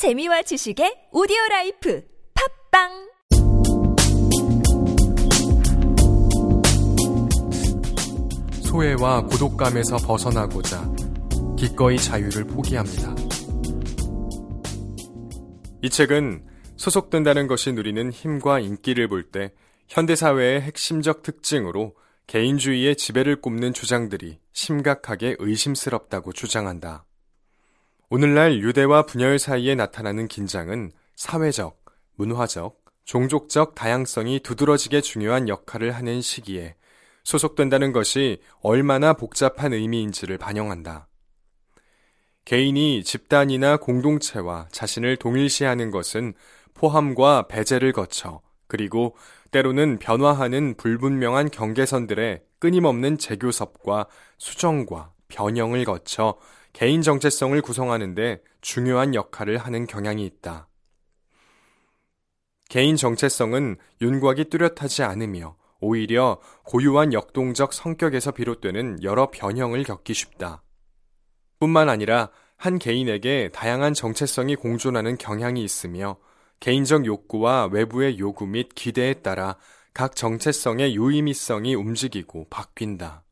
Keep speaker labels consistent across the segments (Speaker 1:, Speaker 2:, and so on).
Speaker 1: 재미와 지식의 오디오 라이프 팟빵
Speaker 2: 소외와 고독감에서 벗어나고자 기꺼이 자유를 포기합니다. 이 책은 소속된다는 것이 누리는 힘과 인기를 볼 때 현대사회의 핵심적 특징으로 개인주의의 지배를 꼽는 주장들이 심각하게 의심스럽다고 주장한다. 오늘날 유대와 분열 사이에 나타나는 긴장은 사회적, 문화적, 종족적 다양성이 두드러지게 중요한 역할을 하는 시기에 소속된다는 것이 얼마나 복잡한 의미인지를 반영한다. 개인이 집단이나 공동체와 자신을 동일시하는 것은 포함과 배제를 거쳐 그리고 때로는 변화하는 불분명한 경계선들의 끊임없는 재교섭과 수정과 변형을 거쳐 개인 정체성을 구성하는데 중요한 역할을 하는 경향이 있다. 개인 정체성은 윤곽이 뚜렷하지 않으며 오히려 고유한 역동적 성격에서 비롯되는 여러 변형을 겪기 쉽다. 뿐만 아니라 한 개인에게 다양한 정체성이 공존하는 경향이 있으며 개인적 욕구와 외부의 요구 및 기대에 따라 각 정체성의 유의미성이 움직이고 바뀐다.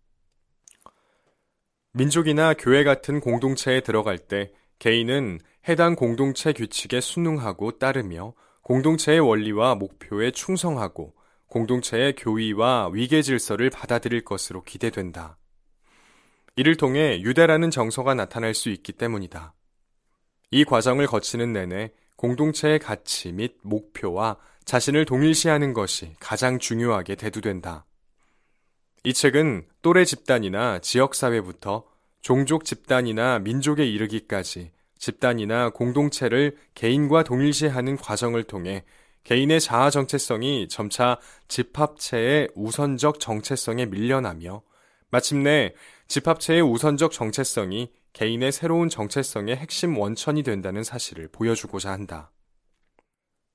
Speaker 2: 민족이나 교회 같은 공동체에 들어갈 때 개인은 해당 공동체 규칙에 순응하고 따르며 공동체의 원리와 목표에 충성하고 공동체의 교의와 위계 질서를 받아들일 것으로 기대된다. 이를 통해 유대라는 정서가 나타날 수 있기 때문이다. 이 과정을 거치는 내내 공동체의 가치 및 목표와 자신을 동일시하는 것이 가장 중요하게 대두된다. 이 책은 또래 집단이나 지역사회부터 종족 집단이나 민족에 이르기까지 집단이나 공동체를 개인과 동일시하는 과정을 통해 개인의 자아 정체성이 점차 집합체의 우선적 정체성에 밀려나며 마침내 집합체의 우선적 정체성이 개인의 새로운 정체성의 핵심 원천이 된다는 사실을 보여주고자 한다.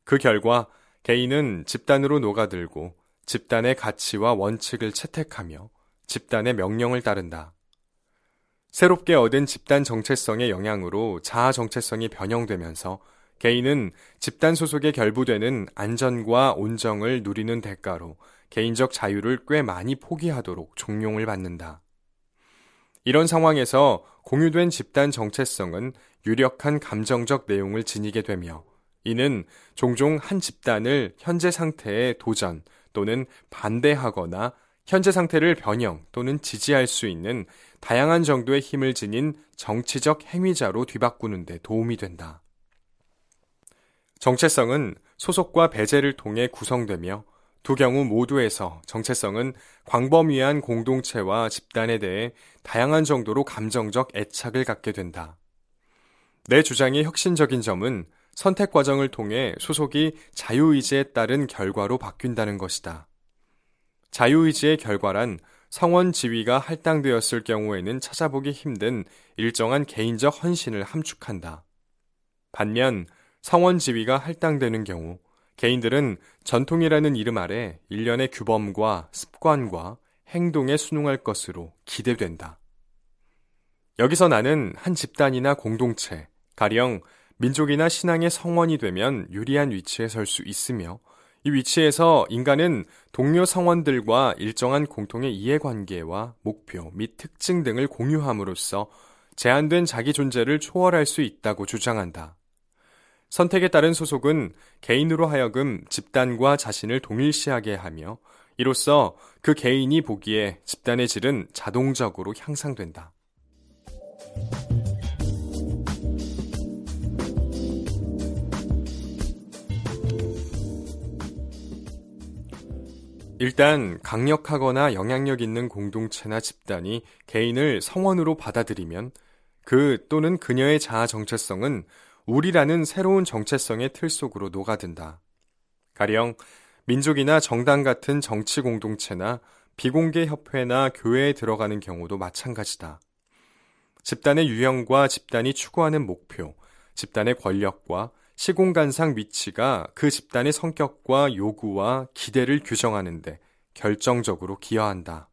Speaker 2: 그 결과 개인은 집단으로 녹아들고 집단의 가치와 원칙을 채택하며 집단의 명령을 따른다. 새롭게 얻은 집단 정체성의 영향으로 자아 정체성이 변형되면서 개인은 집단 소속에 결부되는 안전과 온정을 누리는 대가로 개인적 자유를 꽤 많이 포기하도록 종용을 받는다. 이런 상황에서 공유된 집단 정체성은 유력한 감정적 내용을 지니게 되며 이는 종종 한 집단을 현재 상태에 도전 또는 반대하거나 현재 상태를 변형 또는 지지할 수 있는 다양한 정도의 힘을 지닌 정치적 행위자로 뒤바꾸는 데 도움이 된다. 정체성은 소속과 배제를 통해 구성되며 두 경우 모두에서 정체성은 광범위한 공동체와 집단에 대해 다양한 정도로 감정적 애착을 갖게 된다. 내 주장의 혁신적인 점은 선택 과정을 통해 소속이 자유의지에 따른 결과로 바뀐다는 것이다. 자유의지의 결과란 성원 지위가 할당되었을 경우에는 찾아보기 힘든 일정한 개인적 헌신을 함축한다. 반면 성원 지위가 할당되는 경우 개인들은 전통이라는 이름 아래 일련의 규범과 습관과 행동에 순응할 것으로 기대된다. 여기서 나는 한 집단이나 공동체, 가령 민족이나 신앙의 성원이 되면 유리한 위치에 설 수 있으며 이 위치에서 인간은 동료 성원들과 일정한 공통의 이해관계와 목표 및 특징 등을 공유함으로써 제한된 자기 존재를 초월할 수 있다고 주장한다. 선택에 따른 소속은 개인으로 하여금 집단과 자신을 동일시하게 하며 이로써 그 개인이 보기에 집단의 질은 자동적으로 향상된다. 일단 강력하거나 영향력 있는 공동체나 집단이 개인을 성원으로 받아들이면 그 또는 그녀의 자아 정체성은 우리라는 새로운 정체성의 틀 속으로 녹아든다. 가령 민족이나 정당 같은 정치 공동체나 비공개 협회나 교회에 들어가는 경우도 마찬가지다. 집단의 유형과 집단이 추구하는 목표, 집단의 권력과 시공간상 위치가 그 집단의 성격과 요구와 기대를 규정하는데 결정적으로 기여한다.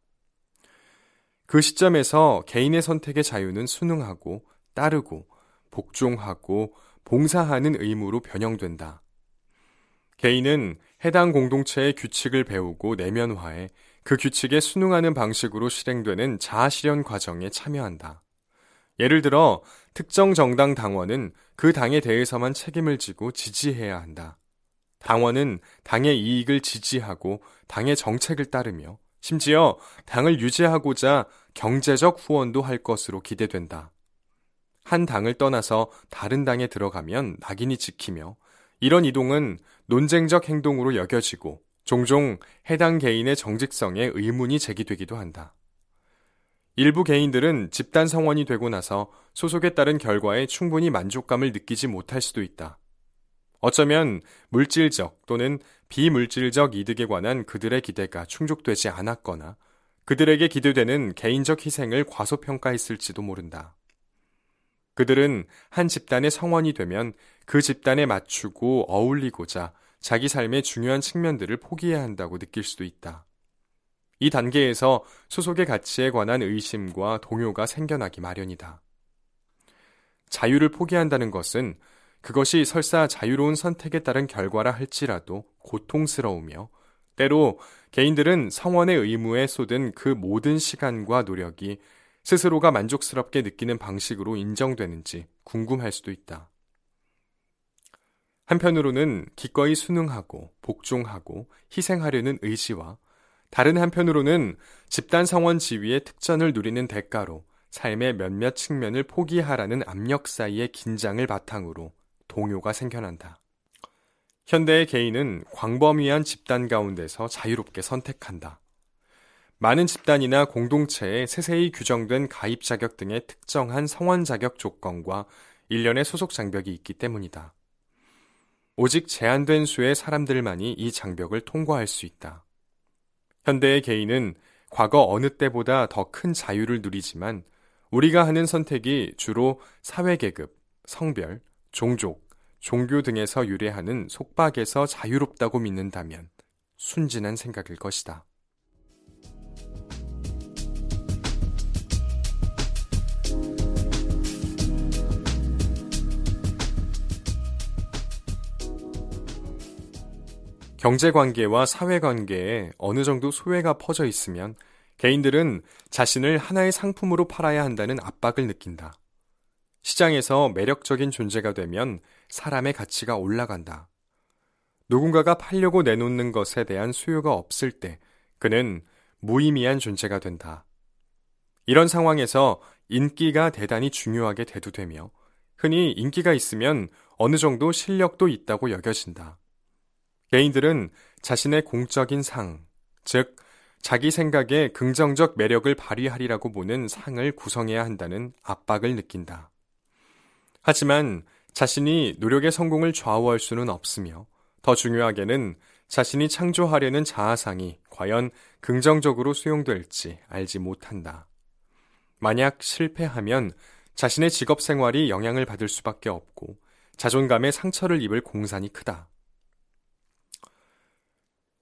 Speaker 2: 그 시점에서 개인의 선택의 자유는 순응하고 따르고 복종하고 봉사하는 의무로 변형된다. 개인은 해당 공동체의 규칙을 배우고 내면화해 그 규칙에 순응하는 방식으로 실행되는 자아실현 과정에 참여한다. 예를 들어 특정 정당 당원은 그 당에 대해서만 책임을 지고 지지해야 한다. 당원은 당의 이익을 지지하고 당의 정책을 따르며 심지어 당을 유지하고자 경제적 후원도 할 것으로 기대된다. 한 당을 떠나서 다른 당에 들어가면 낙인이 찍히며 이런 이동은 논쟁적 행동으로 여겨지고 종종 해당 개인의 정직성에 의문이 제기되기도 한다. 일부 개인들은 집단 성원이 되고 나서 소속에 따른 결과에 충분히 만족감을 느끼지 못할 수도 있다. 어쩌면 물질적 또는 비물질적 이득에 관한 그들의 기대가 충족되지 않았거나 그들에게 기대되는 개인적 희생을 과소평가했을지도 모른다. 그들은 한 집단의 성원이 되면 그 집단에 맞추고 어울리고자 자기 삶의 중요한 측면들을 포기해야 한다고 느낄 수도 있다. 이 단계에서 소속의 가치에 관한 의심과 동요가 생겨나기 마련이다. 자유를 포기한다는 것은 그것이 설사 자유로운 선택에 따른 결과라 할지라도 고통스러우며 때로 개인들은 성원의 의무에 쏟은 그 모든 시간과 노력이 스스로가 만족스럽게 느끼는 방식으로 인정되는지 궁금할 수도 있다. 한편으로는 기꺼이 순응하고 복종하고 희생하려는 의지와 다른 한편으로는 집단 성원 지위의 특전을 누리는 대가로 삶의 몇몇 측면을 포기하라는 압력 사이의 긴장을 바탕으로 동요가 생겨난다. 현대의 개인은 광범위한 집단 가운데서 자유롭게 선택한다. 많은 집단이나 공동체에 세세히 규정된 가입 자격 등의 특정한 성원 자격 조건과 일련의 소속 장벽이 있기 때문이다. 오직 제한된 수의 사람들만이 이 장벽을 통과할 수 있다. 현대의 개인은 과거 어느 때보다 더 큰 자유를 누리지만 우리가 하는 선택이 주로 사회계급, 성별, 종족, 종교 등에서 유래하는 속박에서 자유롭다고 믿는다면 순진한 생각일 것이다. 경제관계와 사회관계에 어느 정도 소외가 퍼져 있으면 개인들은 자신을 하나의 상품으로 팔아야 한다는 압박을 느낀다. 시장에서 매력적인 존재가 되면 사람의 가치가 올라간다. 누군가가 팔려고 내놓는 것에 대한 수요가 없을 때 그는 무의미한 존재가 된다. 이런 상황에서 인기가 대단히 중요하게 대두되며 흔히 인기가 있으면 어느 정도 실력도 있다고 여겨진다. 개인들은 자신의 공적인 상, 즉, 자기 생각에 긍정적 매력을 발휘하리라고 보는 상을 구성해야 한다는 압박을 느낀다. 하지만 자신이 노력의 성공을 좌우할 수는 없으며 더 중요하게는 자신이 창조하려는 자아상이 과연 긍정적으로 수용될지 알지 못한다. 만약 실패하면 자신의 직업 생활이 영향을 받을 수밖에 없고 자존감에 상처를 입을 공산이 크다.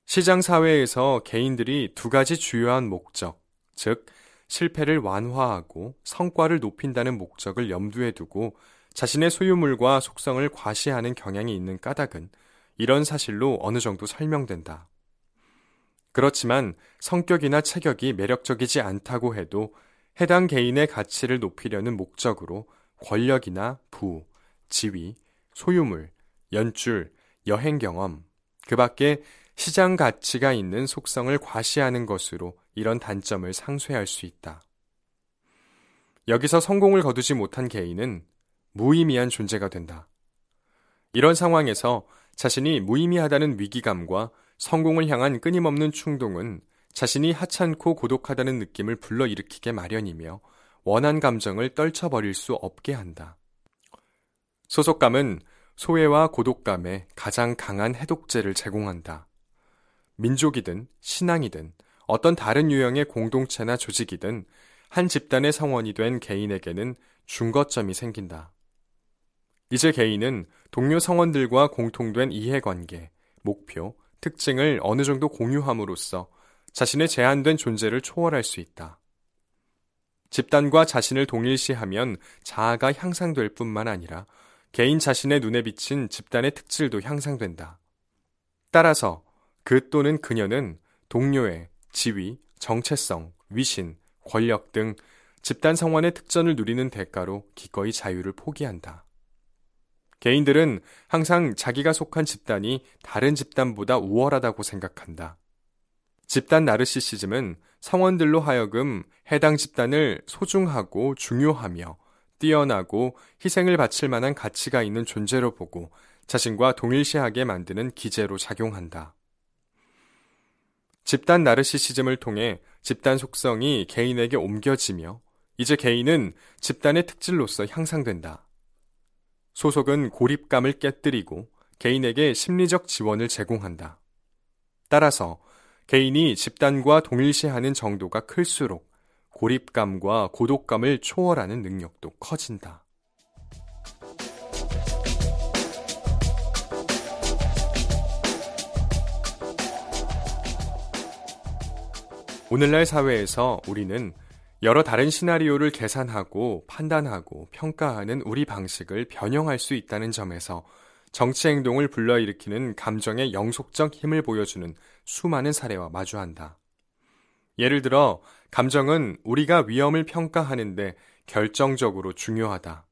Speaker 2: 시장 사회에서 개인들이 두 가지 주요한 목적, 즉, 실패를 완화하고 성과를 높인다는 목적을 염두에 두고 자신의 소유물과 속성을 과시하는 경향이 있는 까닭은 이런 사실로 어느 정도 설명된다. 그렇지만 성격이나 체격이 매력적이지 않다고 해도 해당 개인의 가치를 높이려는 목적으로 권력이나 부, 지위, 소유물, 연출, 여행 경험, 그 밖에 시장 가치가 있는 속성을 과시하는 것으로 이런 단점을 상쇄할 수 있다. 여기서 성공을 거두지 못한 개인은 무의미한 존재가 된다. 이런 상황에서 자신이 무의미하다는 위기감과 성공을 향한 끊임없는 충동은 자신이 하찮고 고독하다는 느낌을 불러일으키게 마련이며 원한 감정을 떨쳐버릴 수 없게 한다. 소속감은 소외와 고독감에 가장 강한 해독제를 제공한다. 민족이든 신앙이든 어떤 다른 유형의 공동체나 조직이든 한 집단의 성원이 된 개인에게는 중거점이 생긴다. 이제 개인은 동료 성원들과 공통된 이해관계, 목표, 특징을 어느 정도 공유함으로써 자신의 제한된 존재를 초월할 수 있다. 집단과 자신을 동일시하면 자아가 향상될 뿐만 아니라 개인 자신의 눈에 비친 집단의 특질도 향상된다. 따라서 그 또는 그녀는 동료의 지위, 정체성, 위신, 권력 등 집단 성원의 특전을 누리는 대가로 기꺼이 자유를 포기한다. 개인들은 항상 자기가 속한 집단이 다른 집단보다 우월하다고 생각한다. 집단 나르시시즘은 성원들로 하여금 해당 집단을 소중하고 중요하며 뛰어나고 희생을 바칠 만한 가치가 있는 존재로 보고 자신과 동일시하게 만드는 기제로 작용한다. 집단 나르시시즘을 통해 집단 속성이 개인에게 옮겨지며 이제 개인은 집단의 특질로서 향상된다. 소속은 고립감을 깨뜨리고 개인에게 심리적 지원을 제공한다. 따라서 개인이 집단과 동일시하는 정도가 클수록 고립감과 고독감을 초월하는 능력도 커진다. 오늘날 사회에서 우리는 여러 다른 시나리오를 계산하고 판단하고 평가하는 우리 방식을 변형할 수 있다는 점에서 정치 행동을 불러일으키는 감정의 영속적 힘을 보여주는 수많은 사례와 마주한다. 예를 들어, 감정은 우리가 위험을 평가하는데 결정적으로 중요하다.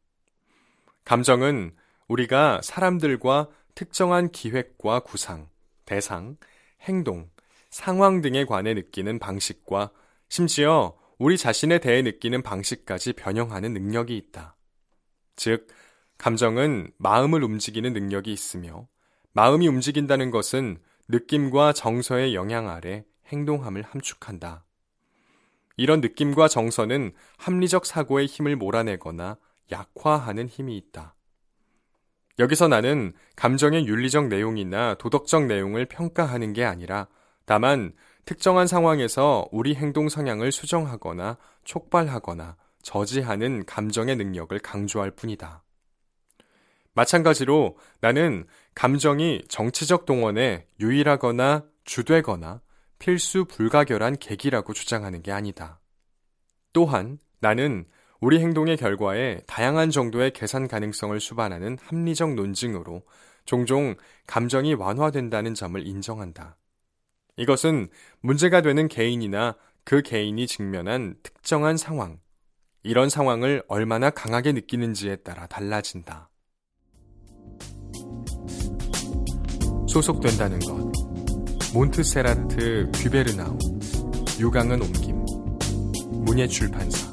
Speaker 2: 감정은 우리가 사람들과 특정한 기획과 구상, 대상, 행동, 상황 등에 관해 느끼는 방식과 심지어 우리 자신에 대해 느끼는 방식까지 변형하는 능력이 있다. 즉, 감정은 마음을 움직이는 능력이 있으며 마음이 움직인다는 것은 느낌과 정서의 영향 아래 행동함을 함축한다. 이런 느낌과 정서는 합리적 사고의 힘을 몰아내거나 약화하는 힘이 있다. 여기서 나는 감정의 윤리적 내용이나 도덕적 내용을 평가하는 게 아니라 다만 특정한 상황에서 우리 행동 성향을 수정하거나 촉발하거나 저지하는 감정의 능력을 강조할 뿐이다. 마찬가지로 나는 감정이 정치적 동원에 유일하거나 주되거나 필수 불가결한 계기라고 주장하는 게 아니다. 또한 나는 우리 행동의 결과에 다양한 정도의 계산 가능성을 수반하는 합리적 논증으로 종종 감정이 완화된다는 점을 인정한다. 이것은 문제가 되는 개인이나 그 개인이 직면한 특정한 상황, 이런 상황을 얼마나 강하게 느끼는지에 따라 달라진다. 소속된다는 것. 몬트세라트 귀베르나우. 유강은 옮김. 문예 출판사.